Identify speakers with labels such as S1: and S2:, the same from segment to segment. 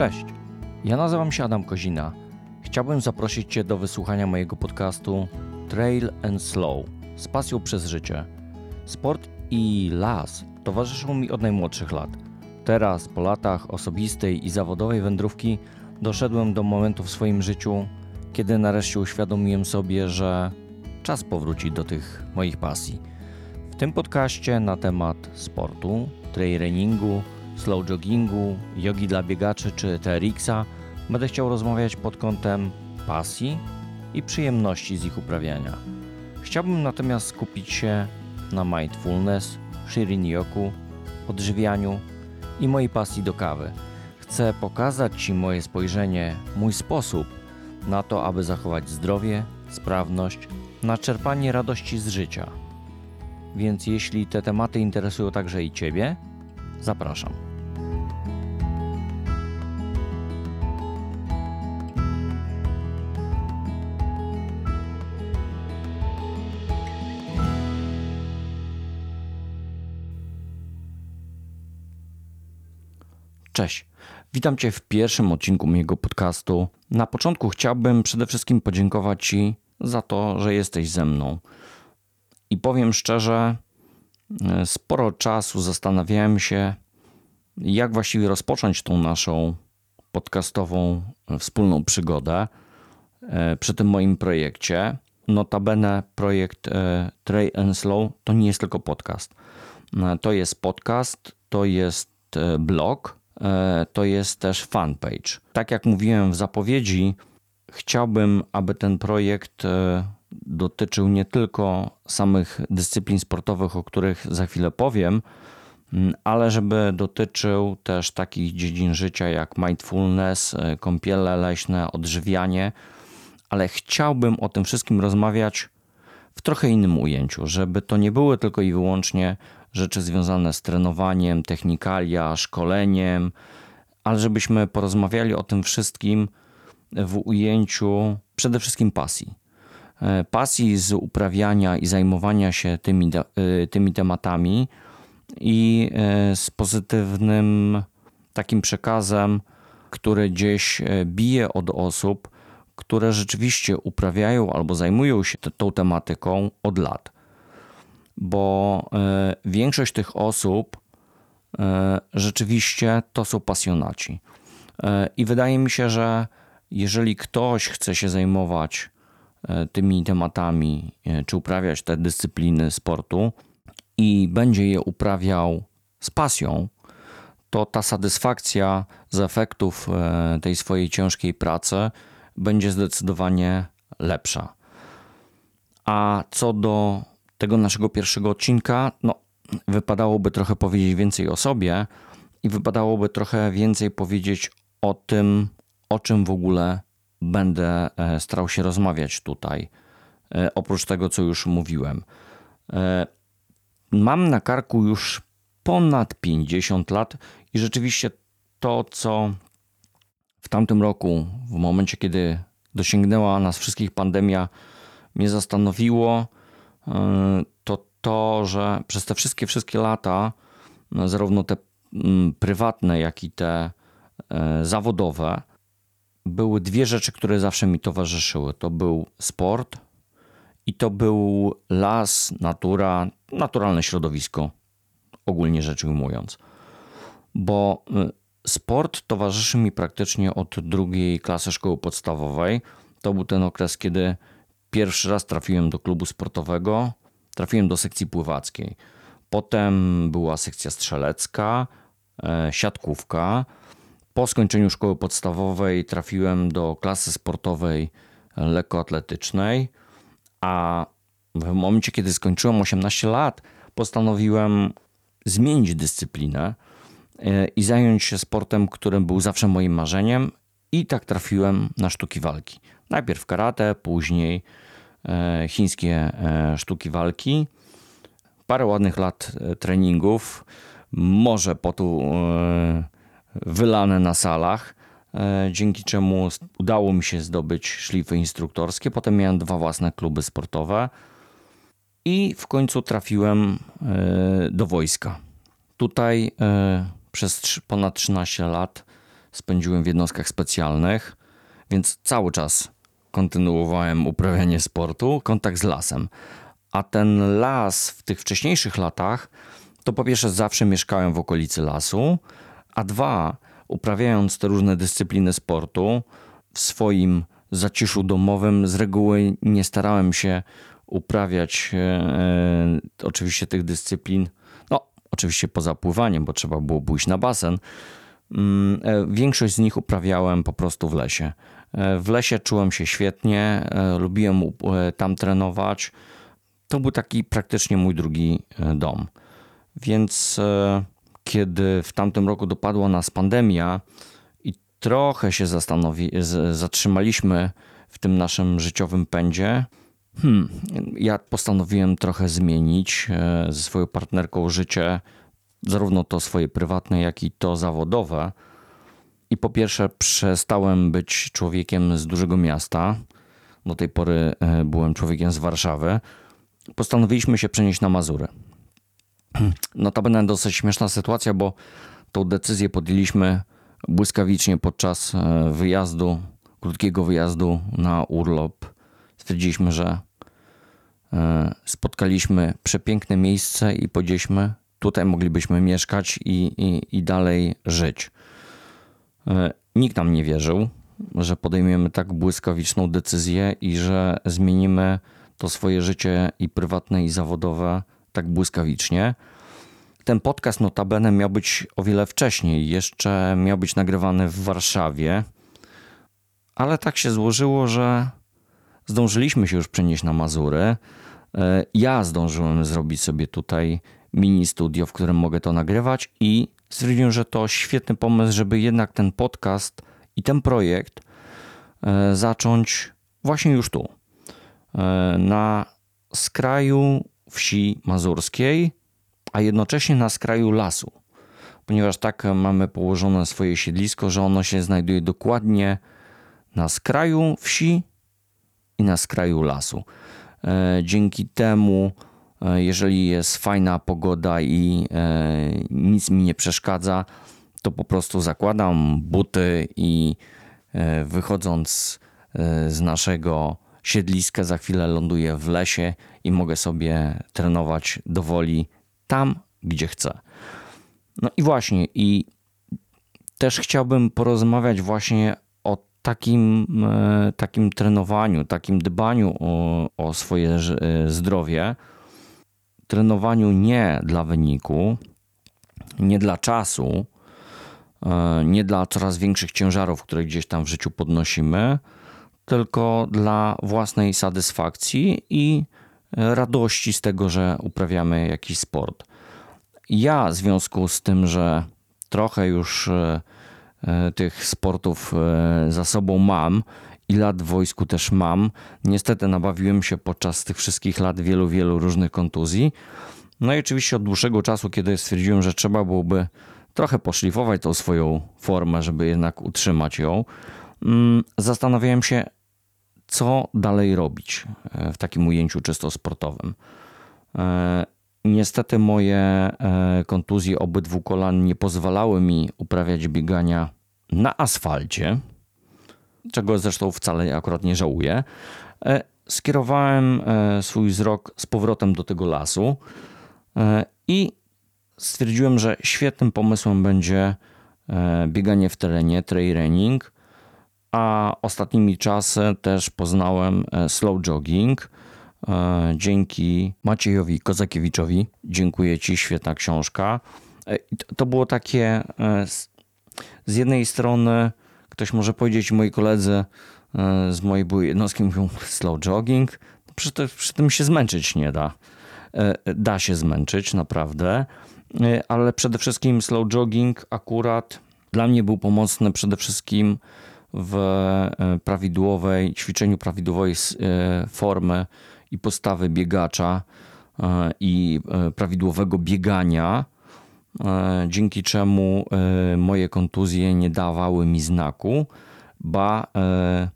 S1: Cześć, ja nazywam się Adam Kozina. Chciałbym zaprosić Cię do wysłuchania mojego podcastu Trail and Slow z pasją przez życie. Sport i las towarzyszą mi od najmłodszych lat. Teraz, po latach osobistej i zawodowej wędrówki, doszedłem do momentu w swoim życiu, kiedy nareszcie uświadomiłem sobie, że czas powrócić do tych moich pasji. W tym podcaście na temat sportu, trail runningu, slow joggingu, jogi dla biegaczy czy TRX-a będę chciał rozmawiać pod kątem pasji i przyjemności z ich uprawiania. Chciałbym natomiast skupić się na mindfulness, shirin yoku, odżywianiu i mojej pasji do kawy. Chcę pokazać Ci moje spojrzenie, mój sposób na to, aby zachować zdrowie, sprawność, na czerpanie radości z życia. Więc jeśli te tematy interesują także i Ciebie, zapraszam. Cześć. Witam Cię w pierwszym odcinku mojego podcastu. Na początku chciałbym przede wszystkim podziękować Ci za to, że jesteś ze mną. I powiem szczerze, e, sporo czasu zastanawiałem się, jak właściwie rozpocząć tą naszą podcastową e, wspólną przygodę e, przy tym moim projekcie. Notabene projekt Tray and Slow to nie jest tylko podcast. To jest podcast, to jest blog, to jest też fanpage. Tak jak mówiłem w zapowiedzi, chciałbym, aby ten projekt dotyczył nie tylko samych dyscyplin sportowych, o których za chwilę powiem, ale żeby dotyczył też takich dziedzin życia jak mindfulness, e, kąpiele leśne, odżywianie, ale chciałbym o tym wszystkim rozmawiać w trochę innym ujęciu, żeby to nie były tylko i wyłącznie rzeczy związane z trenowaniem, technikalia, szkoleniem, ale żebyśmy porozmawiali o tym wszystkim w ujęciu przede wszystkim pasji. E, pasji z uprawiania i zajmowania się tymi, e, tymi tematami i e, z pozytywnym takim przekazem, który gdzieś bije od osób, które rzeczywiście uprawiają albo zajmują się tą tematyką od lat. Bo większość tych osób rzeczywiście to są pasjonaci. I wydaje mi się, że jeżeli ktoś chce się zajmować E, tymi tematami, e, czy uprawiać te dyscypliny sportu i będzie je uprawiał z pasją, to ta satysfakcja z efektów e, tej swojej ciężkiej pracy będzie zdecydowanie lepsza. A co do tego naszego pierwszego odcinka, no, wypadałoby trochę powiedzieć więcej o sobie i wypadałoby trochę więcej powiedzieć o tym, o czym w ogóle będę e, starał się rozmawiać tutaj, e, oprócz tego, co już mówiłem. E, mam na karku już ponad 50 lat i rzeczywiście to, co w tamtym roku, w momencie, kiedy dosięgnęła nas wszystkich pandemia, mnie zastanowiło, to to, że przez te wszystkie, wszystkie lata, zarówno te mm, prywatne, jak i te zawodowe, były dwie rzeczy, które zawsze mi towarzyszyły. To był sport i to był las, natura, naturalne środowisko, ogólnie rzecz ujmując. Bo y, sport towarzyszy mi praktycznie od drugiej klasy szkoły podstawowej. To był ten okres, kiedy pierwszy raz trafiłem do klubu sportowego, trafiłem do sekcji pływackiej. Potem była sekcja strzelecka, e, siatkówka po skończeniu szkoły podstawowej trafiłem do klasy sportowej lekkoatletycznej, a w momencie, kiedy skończyłem 18 lat, postanowiłem zmienić dyscyplinę e, i zająć się sportem, którym był zawsze moim marzeniem, i tak trafiłem na sztuki walki. Najpierw karate, później e, chińskie e, sztuki walki. Parę ładnych lat treningów, może potu wylane na salach, e, dzięki czemu udało mi się zdobyć szlify instruktorskie. Potem miałem dwa własne kluby sportowe i w końcu trafiłem e, do wojska. Tutaj e, przez ponad 13 lat spędziłem w jednostkach specjalnych, więc cały czas kontynuowałem uprawianie sportu, kontakt z lasem. A ten las w tych wcześniejszych latach, to po pierwsze zawsze mieszkałem w okolicy lasu, a dwa, uprawiając te różne dyscypliny sportu w swoim zaciszu domowym, z reguły nie starałem się uprawiać e, e, oczywiście tych dyscyplin, no oczywiście poza pływaniem, bo trzeba było pójść na basen. Mm, e, większość z nich uprawiałem po prostu w lesie. E, w lesie czułem się świetnie, e, lubiłem tam trenować. To był taki praktycznie mój drugi dom. Więc kiedy w tamtym roku dopadła nas pandemia i trochę się zastanowi, zatrzymaliśmy w tym naszym życiowym pędzie, hmm, ja postanowiłem trochę zmienić ze swoją partnerką życie, zarówno to swoje prywatne, jak i to zawodowe. I po pierwsze, przestałem być człowiekiem z dużego miasta. Do tej pory e, byłem człowiekiem z Warszawy. Postanowiliśmy się przenieść na Mazury. Notabene dosyć śmieszna sytuacja, bo tą decyzję podjęliśmy błyskawicznie podczas e, wyjazdu, krótkiego wyjazdu na urlop. Stwierdziliśmy, że e, spotkaliśmy przepiękne miejsce i powiedzieliśmy, tutaj moglibyśmy mieszkać i, i, i dalej żyć. E, nikt nam nie wierzył, że podejmiemy tak błyskawiczną decyzję i że zmienimy to swoje życie i prywatne, i zawodowe tak błyskawicznie. Ten podcast notabene miał być o wiele wcześniej, jeszcze miał być nagrywany w Warszawie, ale tak się złożyło, że zdążyliśmy się już przenieść na Mazury. E, Ja zdążyłem zrobić sobie tutaj mini studio, w którym mogę to nagrywać i stwierdziłem, że to świetny pomysł, żeby jednak ten podcast i ten projekt e, zacząć właśnie już tu, e, na skraju wsi mazurskiej, a jednocześnie na skraju lasu, ponieważ tak mamy położone swoje siedlisko, że ono się znajduje dokładnie na skraju wsi i na skraju lasu. E, Dzięki temu, jeżeli jest fajna pogoda i e, nic mi nie przeszkadza, to po prostu zakładam buty i e, wychodząc e, z naszego siedliska, za chwilę ląduję w lesie i mogę sobie trenować dowoli tam, gdzie chcę. No i właśnie, i też chciałbym porozmawiać właśnie o takim, e, takim trenowaniu, takim dbaniu o, o swoje e, zdrowie. Trenowaniu nie dla wyniku, nie dla czasu, e, nie dla coraz większych ciężarów, które gdzieś tam w życiu podnosimy, tylko dla własnej satysfakcji i radości z tego, że uprawiamy jakiś sport. Ja w związku z tym, że trochę już e, e, tych sportów za sobą mam i lat w wojsku też mam, niestety nabawiłem się podczas tych wszystkich lat wielu, wielu różnych kontuzji. No i oczywiście od dłuższego czasu, kiedy stwierdziłem, że trzeba byłoby trochę poszlifować tą swoją formę, żeby jednak utrzymać ją, mm, zastanawiałem się, co dalej robić e, w takim ujęciu czysto sportowym. E, Niestety moje e, kontuzje obydwu kolan nie pozwalały mi uprawiać biegania na asfalcie, czego zresztą wcale akurat nie żałuję. E, Skierowałem e, swój wzrok z powrotem do tego lasu e, i stwierdziłem, że świetnym pomysłem będzie bieganie w terenie, trail running, a ostatnimi czasy też poznałem slow jogging. Dzięki Maciejowi Kozakiewiczowi. Dziękuję Ci, świetna książka. To- było takie z jednej strony ktoś może powiedzieć, moi koledzy e, z mojej byłej jednostki mówią slow jogging, przy, to, przy tym się zmęczyć nie da. E, Da się zmęczyć, naprawdę, E, ale przede wszystkim slow jogging akurat dla mnie był pomocny przede wszystkim w prawidłowej, ćwiczeniu prawidłowej formy i postawy biegacza i prawidłowego biegania, dzięki czemu e, moje kontuzje nie dawały mi znaku, ba e,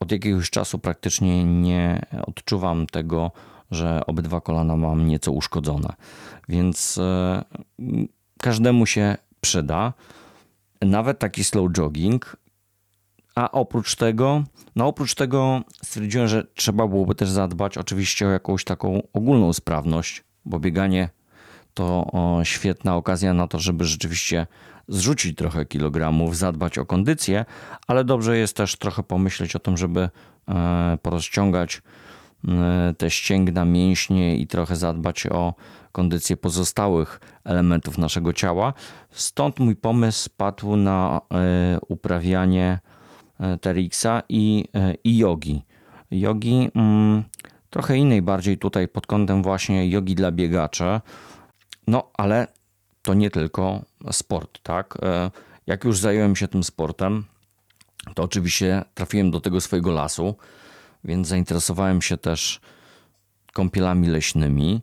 S1: od jakiegoś czasu praktycznie nie odczuwam tego, że obydwa kolana mam nieco uszkodzone. Więc e, każdemu się przyda. nawet taki slow jogging. A oprócz tego, no oprócz tego stwierdziłem, że trzeba byłoby też zadbać oczywiście o jakąś taką ogólną sprawność, bo bieganie to świetna okazja na to, żeby rzeczywiście zrzucić trochę kilogramów, zadbać o kondycję, ale dobrze jest też trochę pomyśleć o tym, żeby e, porozciągać e, te ścięgna, mięśnie i trochę zadbać o kondycję pozostałych elementów naszego ciała. Stąd mój pomysł padł na e, uprawianie TRX-a i, i jogi. Jogi mm, trochę innej, bardziej tutaj pod kątem właśnie jogi dla biegaczy. No, ale to nie tylko sport, tak? Jak już zająłem się tym sportem, to oczywiście trafiłem do tego swojego lasu, więc zainteresowałem się też kąpielami leśnymi,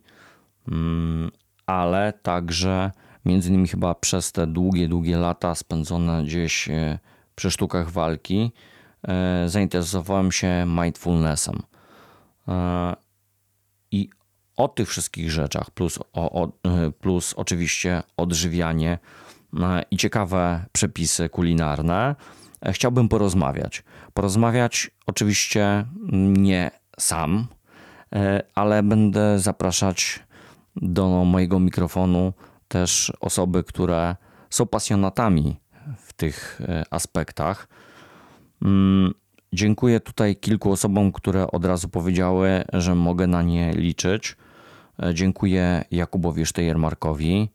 S1: mm, ale także między innymi chyba przez te długie, długie lata spędzone gdzieś e, przy sztukach walki, e, zainteresowałem się mindfulnessem. E, I o tych wszystkich rzeczach, plus, o, o, plus oczywiście odżywianie i ciekawe przepisy kulinarne, chciałbym porozmawiać. Porozmawiać oczywiście nie sam, ale będę zapraszać do mojego mikrofonu też osoby, które są pasjonatami w tych aspektach. Mm, dziękuję tutaj kilku osobom, które od razu powiedziały, że mogę na nie liczyć. E, dziękuję Jakubowi Sztejermarkowi,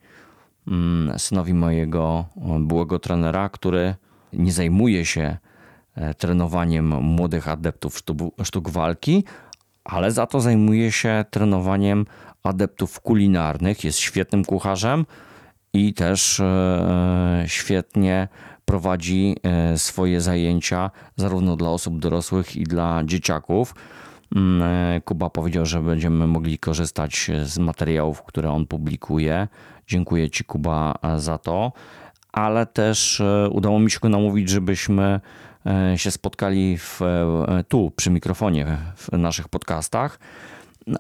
S1: mm, synowi mojego byłego trenera, który nie zajmuje się e, trenowaniem młodych adeptów sztuk walki, ale za to zajmuje się trenowaniem adeptów kulinarnych. Jest świetnym kucharzem i też e, świetnie prowadzi e, swoje zajęcia zarówno dla osób dorosłych i dla dzieciaków. Mm, Kuba powiedział, że będziemy mogli korzystać z materiałów, które on publikuje. Dziękuję Ci, Kuba, za to ale też e, udało mi się go namówić, żebyśmy e, się spotkali w, e, tu przy mikrofonie w naszych podcastach.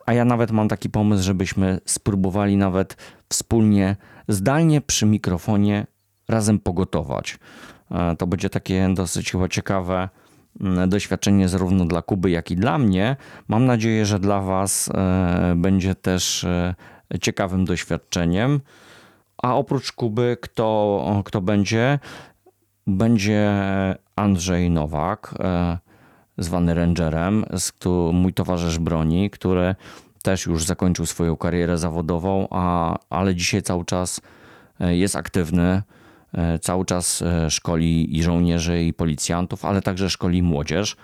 S1: A ja nawet mam taki pomysł, żebyśmy spróbowali nawet wspólnie, zdalnie przy mikrofonie razem pogotować. To będzie takie dosyć chyba ciekawe doświadczenie zarówno dla Kuby, jak i dla mnie. Mam nadzieję, że dla Was będzie też ciekawym doświadczeniem. A oprócz Kuby, kto, kto będzie? Będzie Andrzej Nowak, e, zwany Rangerem, mój towarzysz broni, który też już zakończył swoją karierę zawodową, a, ale dzisiaj cały czas e, jest aktywny, e, cały czas szkoli i żołnierzy, i policjantów, ale także szkoli młodzież.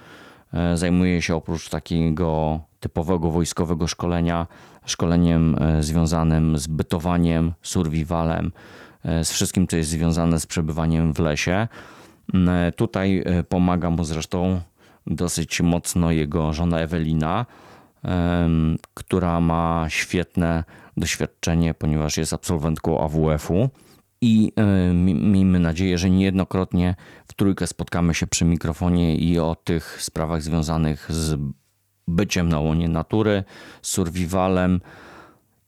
S1: Zajmuje się oprócz takiego typowego wojskowego szkolenia, szkoleniem e, związanym z bytowaniem, survivalem, e, z wszystkim, co jest związane z przebywaniem w lesie. E, tutaj pomaga mu zresztą dosyć mocno jego żona Ewelina, która ma świetne doświadczenie, ponieważ jest absolwentką AWF-u. I miejmy nadzieję, że niejednokrotnie w trójkę spotkamy się przy mikrofonie i o tych sprawach związanych z byciem na łonie natury, survivalem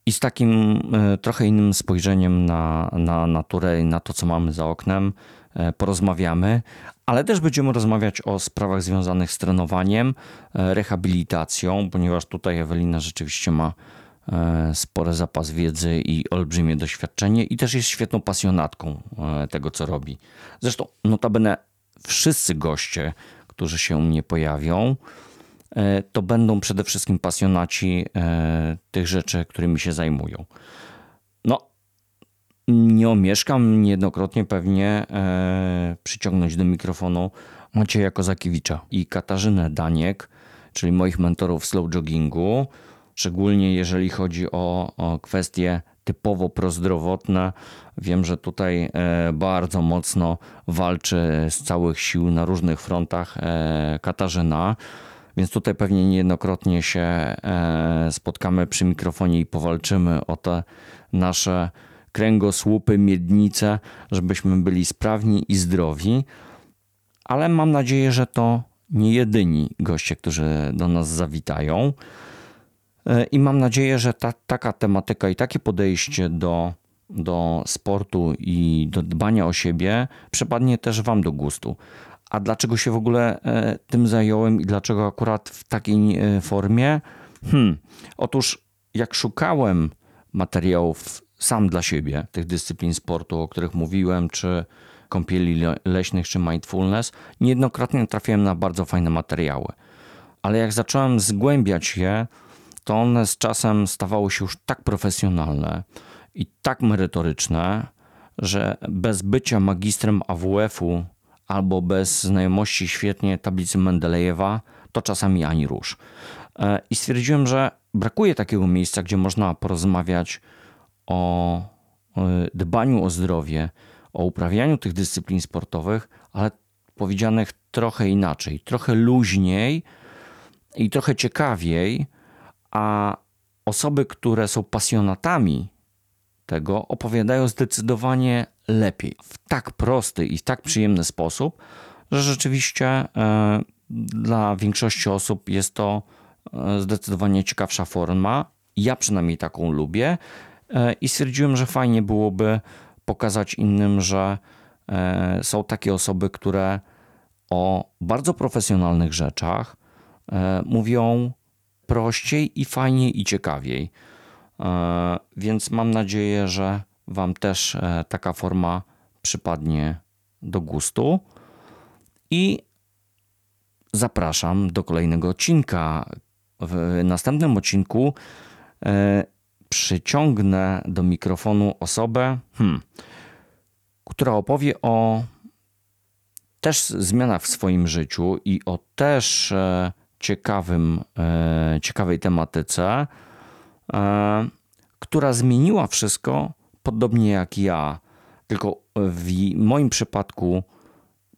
S1: i z takim e, trochę innym spojrzeniem na, na naturę i na to, co mamy za oknem, e, porozmawiamy, ale też będziemy rozmawiać o sprawach związanych z trenowaniem, e, rehabilitacją, ponieważ tutaj Ewelina rzeczywiście ma spory zapas wiedzy i olbrzymie doświadczenie i też jest świetną pasjonatką tego, co robi. Zresztą notabene wszyscy goście, którzy się u mnie pojawią, E, to będą przede wszystkim pasjonaci e, tych rzeczy, którymi się zajmują. No, nie omieszkam niejednokrotnie pewnie e, przyciągnąć do mikrofonu Macieja Kozakiewicza i Katarzynę Daniek, czyli moich mentorów slow joggingu, szczególnie jeżeli chodzi o, o kwestie typowo prozdrowotne. Wiem, że tutaj bardzo mocno walczy z całych sił na różnych frontach Katarzyna. Więc tutaj pewnie niejednokrotnie się e, spotkamy przy mikrofonie i powalczymy o te nasze kręgosłupy, miednice, żebyśmy byli sprawni i zdrowi. Ale mam nadzieję, że to nie jedyni goście, którzy do nas zawitają. E, I mam nadzieję, że ta, taka tematyka i takie podejście do do sportu i do dbania o siebie przypadnie też Wam do gustu. A dlaczego się w ogóle e, tym zająłem i dlaczego akurat w takiej e, formie? Hmm. Otóż, jak szukałem materiałów sam dla siebie, tych dyscyplin sportu, o których mówiłem, czy kąpieli leśnych, czy mindfulness, niejednokrotnie trafiłem na bardzo fajne materiały. Ale jak zacząłem zgłębiać je, to one z czasem stawały się już tak profesjonalne i tak merytoryczne, że bez bycia magistrem AWF-u albo bez znajomości świetnie tablicy Mendelejewa, to czasami ani rusz. E, I stwierdziłem, że brakuje takiego miejsca, gdzie można porozmawiać o dbaniu o zdrowie, o uprawianiu tych dyscyplin sportowych, ale powiedzianych trochę inaczej, trochę luźniej i trochę ciekawiej, a osoby, które są pasjonatami tego, opowiadają zdecydowanie lepiej. W tak prosty i tak przyjemny sposób, że rzeczywiście e, dla większości osób jest to e, zdecydowanie ciekawsza forma. Ja przynajmniej taką lubię e, i stwierdziłem, że fajnie byłoby pokazać innym, że są takie osoby, które o bardzo profesjonalnych rzeczach mówią prościej i fajniej i ciekawiej. Więc mam nadzieję, że Wam też taka forma przypadnie do gustu. I zapraszam do kolejnego odcinka. W następnym odcinku e, przyciągnę do mikrofonu osobę, hmm, która opowie o też zmianach w swoim życiu i o też e, ciekawym, e, ciekawej tematyce, która zmieniła wszystko podobnie jak ja. Tylko w moim przypadku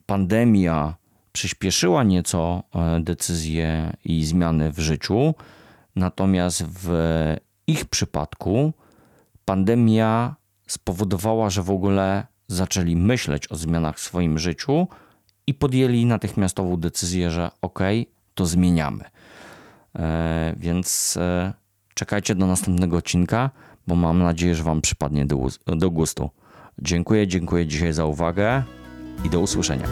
S1: pandemia przyspieszyła nieco e, decyzje i zmiany w życiu, natomiast w ich przypadku pandemia spowodowała, że w ogóle zaczęli myśleć o zmianach w swoim życiu i podjęli natychmiastową decyzję, że ok, to zmieniamy. E, więc e, czekajcie do następnego odcinka, bo mam nadzieję, że Wam przypadnie do, do gustu. Dziękuję, dziękuję dzisiaj za uwagę i do usłyszenia.